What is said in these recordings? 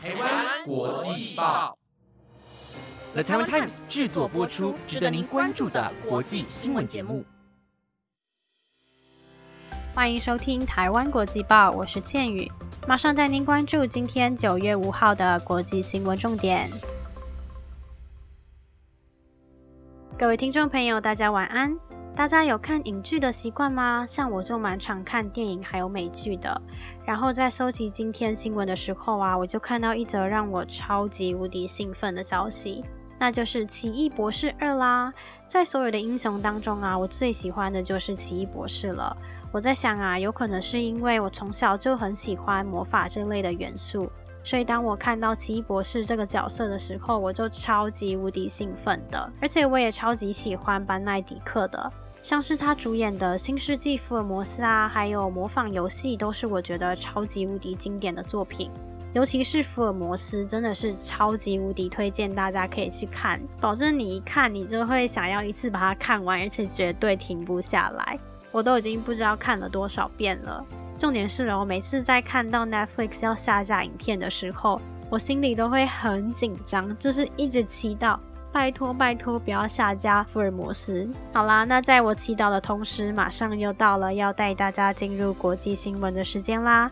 台湾国际报，The Taiwan Times 制作播出，值得您关注的国际新闻节目。欢迎收听台湾国际报，我是倩宇，马上带您关注今天九月五号的国际新闻重点。各位听众朋友，大家晚安。大家有看影剧的习惯吗？像我就蛮常看电影还有美剧的。然后在搜集今天新闻的时候啊，我就看到一则让我超级无敌兴奋的消息，那就是《奇异博士二》啦。在所有的英雄当中啊，我最喜欢的就是奇异博士了。我在想啊，有可能是因为我从小就很喜欢魔法这类的元素，所以当我看到奇异博士这个角色的时候，我就超级无敌兴奋的。而且我也超级喜欢班奈迪克的。像是他主演的《新世纪福尔摩斯》啊，还有《模仿游戏》，都是我觉得超级无敌经典的作品。尤其是福尔摩斯，真的是超级无敌推荐大家可以去看，保证你一看你就会想要一次把它看完，而且绝对停不下来。我都已经不知道看了多少遍了。重点是哦，每次在看到 Netflix 要下架影片的时候，我心里都会很紧张，就是一直祈祷。拜托拜托，不要下架福尔摩斯。好啦，那在我祈祷的同时，马上又到了要带大家进入国际新闻的时间啦。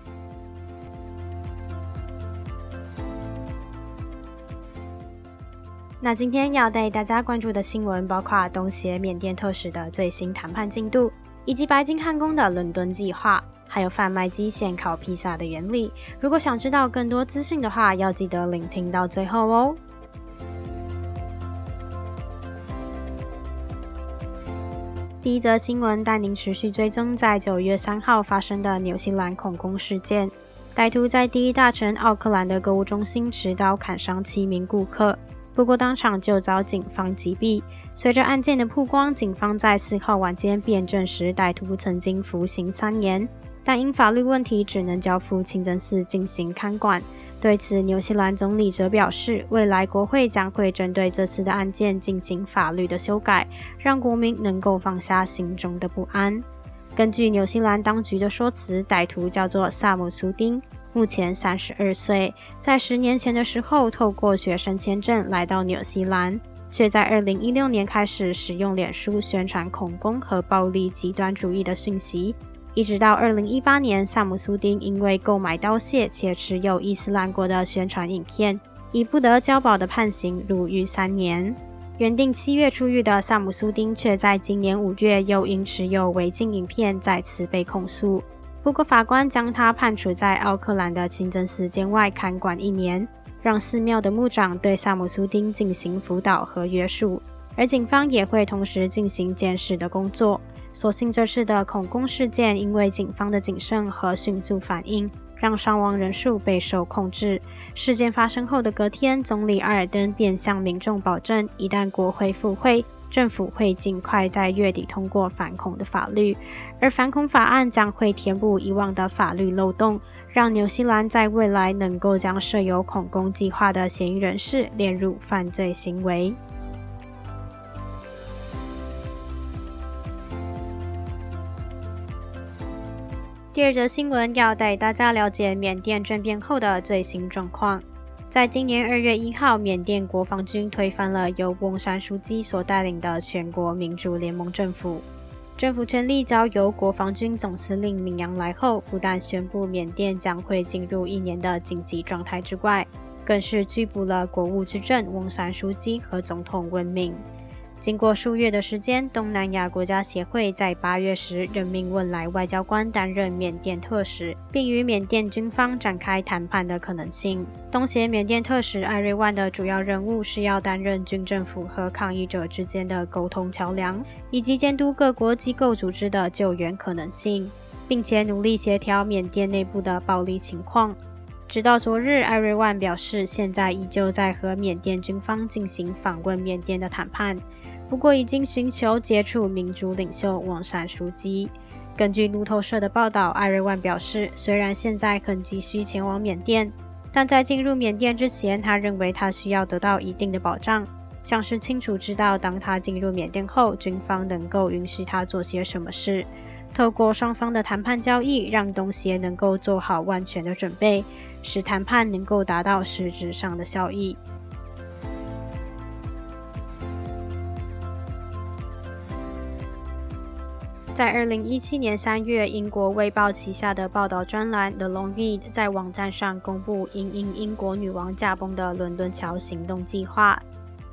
那今天要带大家关注的新闻，包括东协缅甸特使的最新谈判进度，以及白金汉宫的伦敦计划，还有贩卖机现烤披萨的原理。如果想知道更多资讯的话，要记得聆听到最后哦。第一则新闻带您持续追踪在九月三号发生的纽西兰恐攻事件。歹徒在第一大城奥克兰的购物中心持刀砍伤七名顾客，不过当场就遭警方击毙。随着案件的曝光，警方在四号晚间便证实歹徒曾经服刑三年，但因法律问题只能交付清真寺进行看管。对此，纽西兰总理则表示，未来国会将会针对这次的案件进行法律的修改，让国民能够放下心中的不安。根据纽西兰当局的说辞，歹徒叫做萨姆苏丁，目前三十二岁，在十年前的时候透过学生签证来到纽西兰，却在二零一六年开始使用脸书宣传恐攻和暴力极端主义的讯息。一直到二零一八年，萨姆苏丁因为购买刀械且持有伊斯兰国的宣传影片，以不得交保的判刑入狱三年。原定七月出狱的萨姆苏丁，却在今年五月又因持有违禁影片再次被控诉。不过法官将他判处在奥克兰的清真寺监外看管一年，让寺庙的牧长对萨姆苏丁进行辅导和约束，而警方也会同时进行监视的工作。所幸这次的恐攻事件，因为警方的谨慎和迅速反应，让伤亡人数备受控制。事件发生后的隔天，总理阿尔登便向民众保证，一旦国会复会，政府会尽快在月底通过反恐的法律，而反恐法案将会填补以往的法律漏洞，让纽西兰在未来能够将设有恐攻计划的嫌疑人士列入犯罪行为。第二则新闻要带大家了解缅甸政变后的最新状况。在今年二月一号，缅甸国防军推翻了由翁山书记所带领的全国民主联盟政府，政府权力交由国防军总司令敏扬来后，不但宣布缅甸将会进入一年的紧急状态之外，更是拘捕了国务之政翁山书记和总统温敏。经过数月的时间，东南亚国家协会在八月时任命汶莱外交官担任缅甸特使，并与缅甸军方展开谈判的可能性。东协缅甸特使艾瑞万的主要任务是要担任军政府和抗议者之间的沟通桥梁，以及监督各国机构组织的救援可能性，并且努力协调缅甸内部的暴力情况。直到昨日，艾瑞万表示，现在依旧在和缅甸军方进行访问缅甸的谈判。不过，已经寻求接触民主领袖旺山书记。根据路透社的报道，艾瑞万表示，虽然现在很急需前往缅甸，但在进入缅甸之前，他认为他需要得到一定的保障，像是清楚知道当他进入缅甸后，军方能够允许他做些什么事。透过双方的谈判交易，让东协能够做好万全的准备，使谈判能够达到实质上的效益。在二零一七年三月，英国《卫报》旗下的报道专栏《The Long Read》在网站上公布因应英国女王驾崩的伦敦桥行动计划。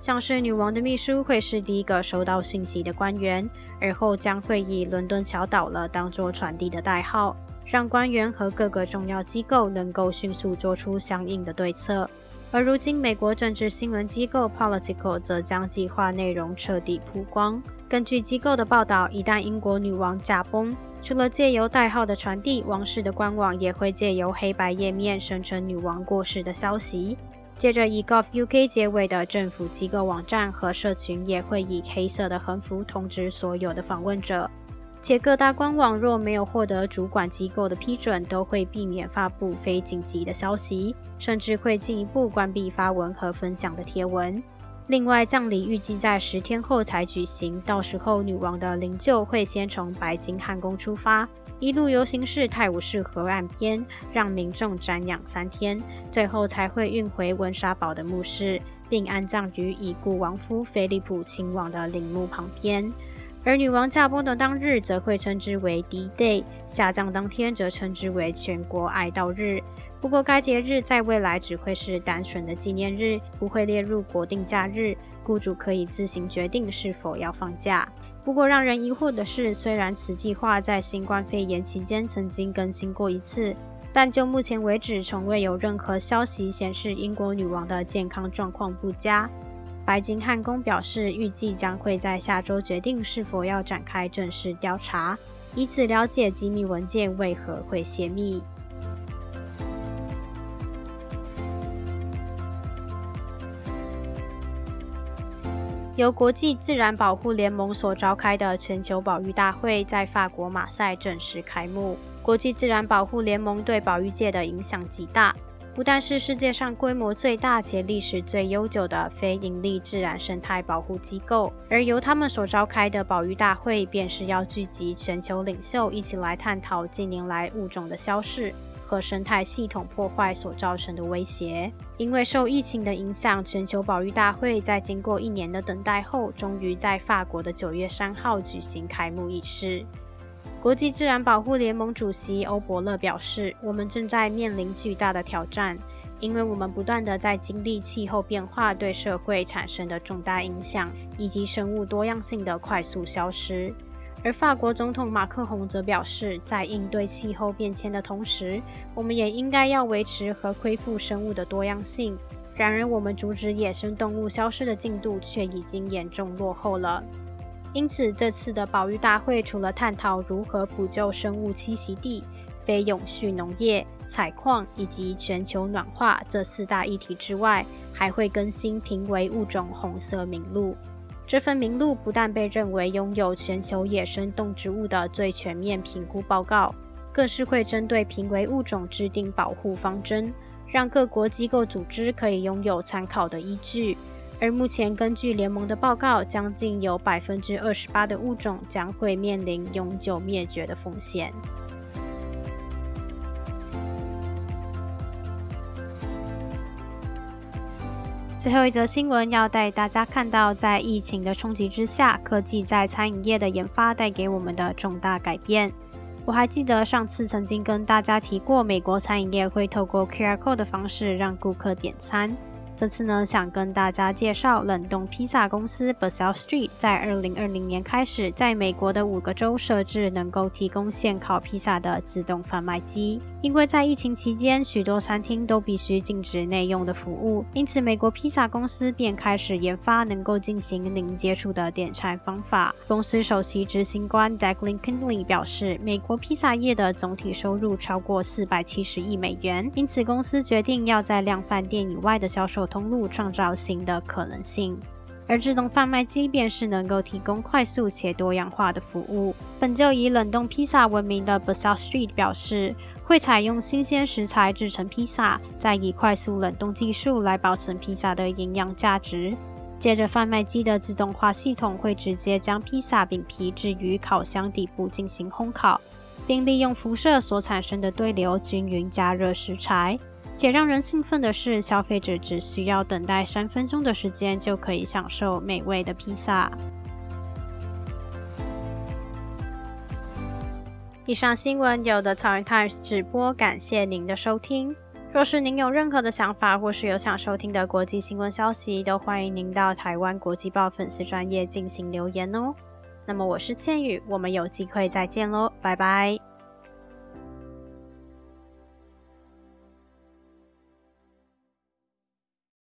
像是女王的秘书会是第一个收到信息的官员，而后将会以“伦敦桥倒了”当作传递的代号，让官员和各个重要机构能够迅速做出相应的对策。而如今，美国政治新闻机构 Political 则将计划内容彻底曝光。根据机构的报道，一旦英国女王驾崩，除了借由代号的传递，王室的官网也会借由黑白页面生成女王过世的消息。接着，以 Gov.uk 结尾的政府机构网站和社群也会以黑色的横幅通知所有的访问者。且各大官网若没有获得主管机构的批准，都会避免发布非紧急的消息，甚至会进一步关闭发文和分享的贴文。另外，葬礼预计在十天后才举行，到时候女王的灵柩会先从白金汉宫出发，一路游行至泰晤士河岸边，让民众瞻仰三天，最后才会运回温莎堡的墓室，并安葬于已故王夫菲利普亲王的陵墓旁边。而女王驾崩的当日，则会称之为 D-Day；下葬当天，则称之为全国哀悼日。不过，该节日在未来只会是单纯的纪念日，不会列入国定假日，雇主可以自行决定是否要放假。不过，让人疑惑的是，虽然此计划在新冠肺炎期间曾经更新过一次，但就目前为止，从未有任何消息显示英国女王的健康状况不佳。白金汉宫表示，预计将会在下周决定是否要展开正式调查，以此了解机密文件为何会泄密。由国际自然保护联盟所召开的全球保育大会在法国马赛正式开幕。国际自然保护联盟对保育界的影响极大，不但是世界上规模最大且历史最悠久的非营利自然生态保护机构，而由他们所召开的保育大会，便是要聚集全球领袖一起来探讨近年来物种的消逝。和生态系统破坏所造成的威胁。因为受疫情的影响，全球保育大会在经过一年的等待后，终于在法国的九月三号举行开幕仪式。国际自然保护联盟主席欧伯勒表示：“我们正在面临巨大的挑战，因为我们不断的在经历气候变化对社会产生的重大影响，以及生物多样性的快速消失。”而法国总统马克宏则表示，在应对气候变迁的同时，我们也应该要维持和恢复生物的多样性。然而，我们阻止野生动物消失的进度却已经严重落后了。因此，这次的保育大会除了探讨如何补救生物栖息地、非永续农业、采矿以及全球暖化这四大议题之外，还会更新评为物种红色名录。这份名录不但被认为拥有全球野生动植物的最全面评估报告，更是会针对濒危物种制定保护方针，让各国机构组织可以拥有参考的依据。而目前根据联盟的报告，将近有百分之二十八的物种将会面临永久灭绝的风险。最后一则新闻要带大家看到，在疫情的冲击之下，科技在餐饮业的研发带给我们的重大改变。我还记得上次曾经跟大家提过，美国餐饮业会透过 QR Code 的方式让顾客点餐。这次呢，想跟大家介绍冷冻披萨公司 Basil Street 在二零二零年开始在美国的五个州设置能够提供现烤披萨的自动贩卖机。因为在疫情期间，许多餐厅都必须禁止内用的服务，因此美国披萨公司便开始研发能够进行零接触的点餐方法。公司首席执行官 Declan Kinley 表示，美国披萨业的总体收入超过四百七十亿美元，因此公司决定要在量贩店以外的销售。通路创造新的可能性，而自动贩卖机便是能够提供快速且多样化的服务。本就以冷冻披萨闻名的 Basil Street 表示，会采用新鲜食材制成披萨，再以快速冷冻技术来保存披萨的营养价值。接着，贩卖机的自动化系统会直接将披萨饼皮置于烤箱底部进行烘烤，并利用辐射所产生的对流均匀加热食材。且让人兴奋的是，消费者只需要等待三分钟的时间，就可以享受美味的披萨。以上新闻由 The Times 直播，感谢您的收听。若是您有任何的想法，或是有想收听的国际新闻消息，都欢迎您到台湾国际报粉丝专业进行留言哦。那么我是倩宇，我们有机会再见喽，拜拜。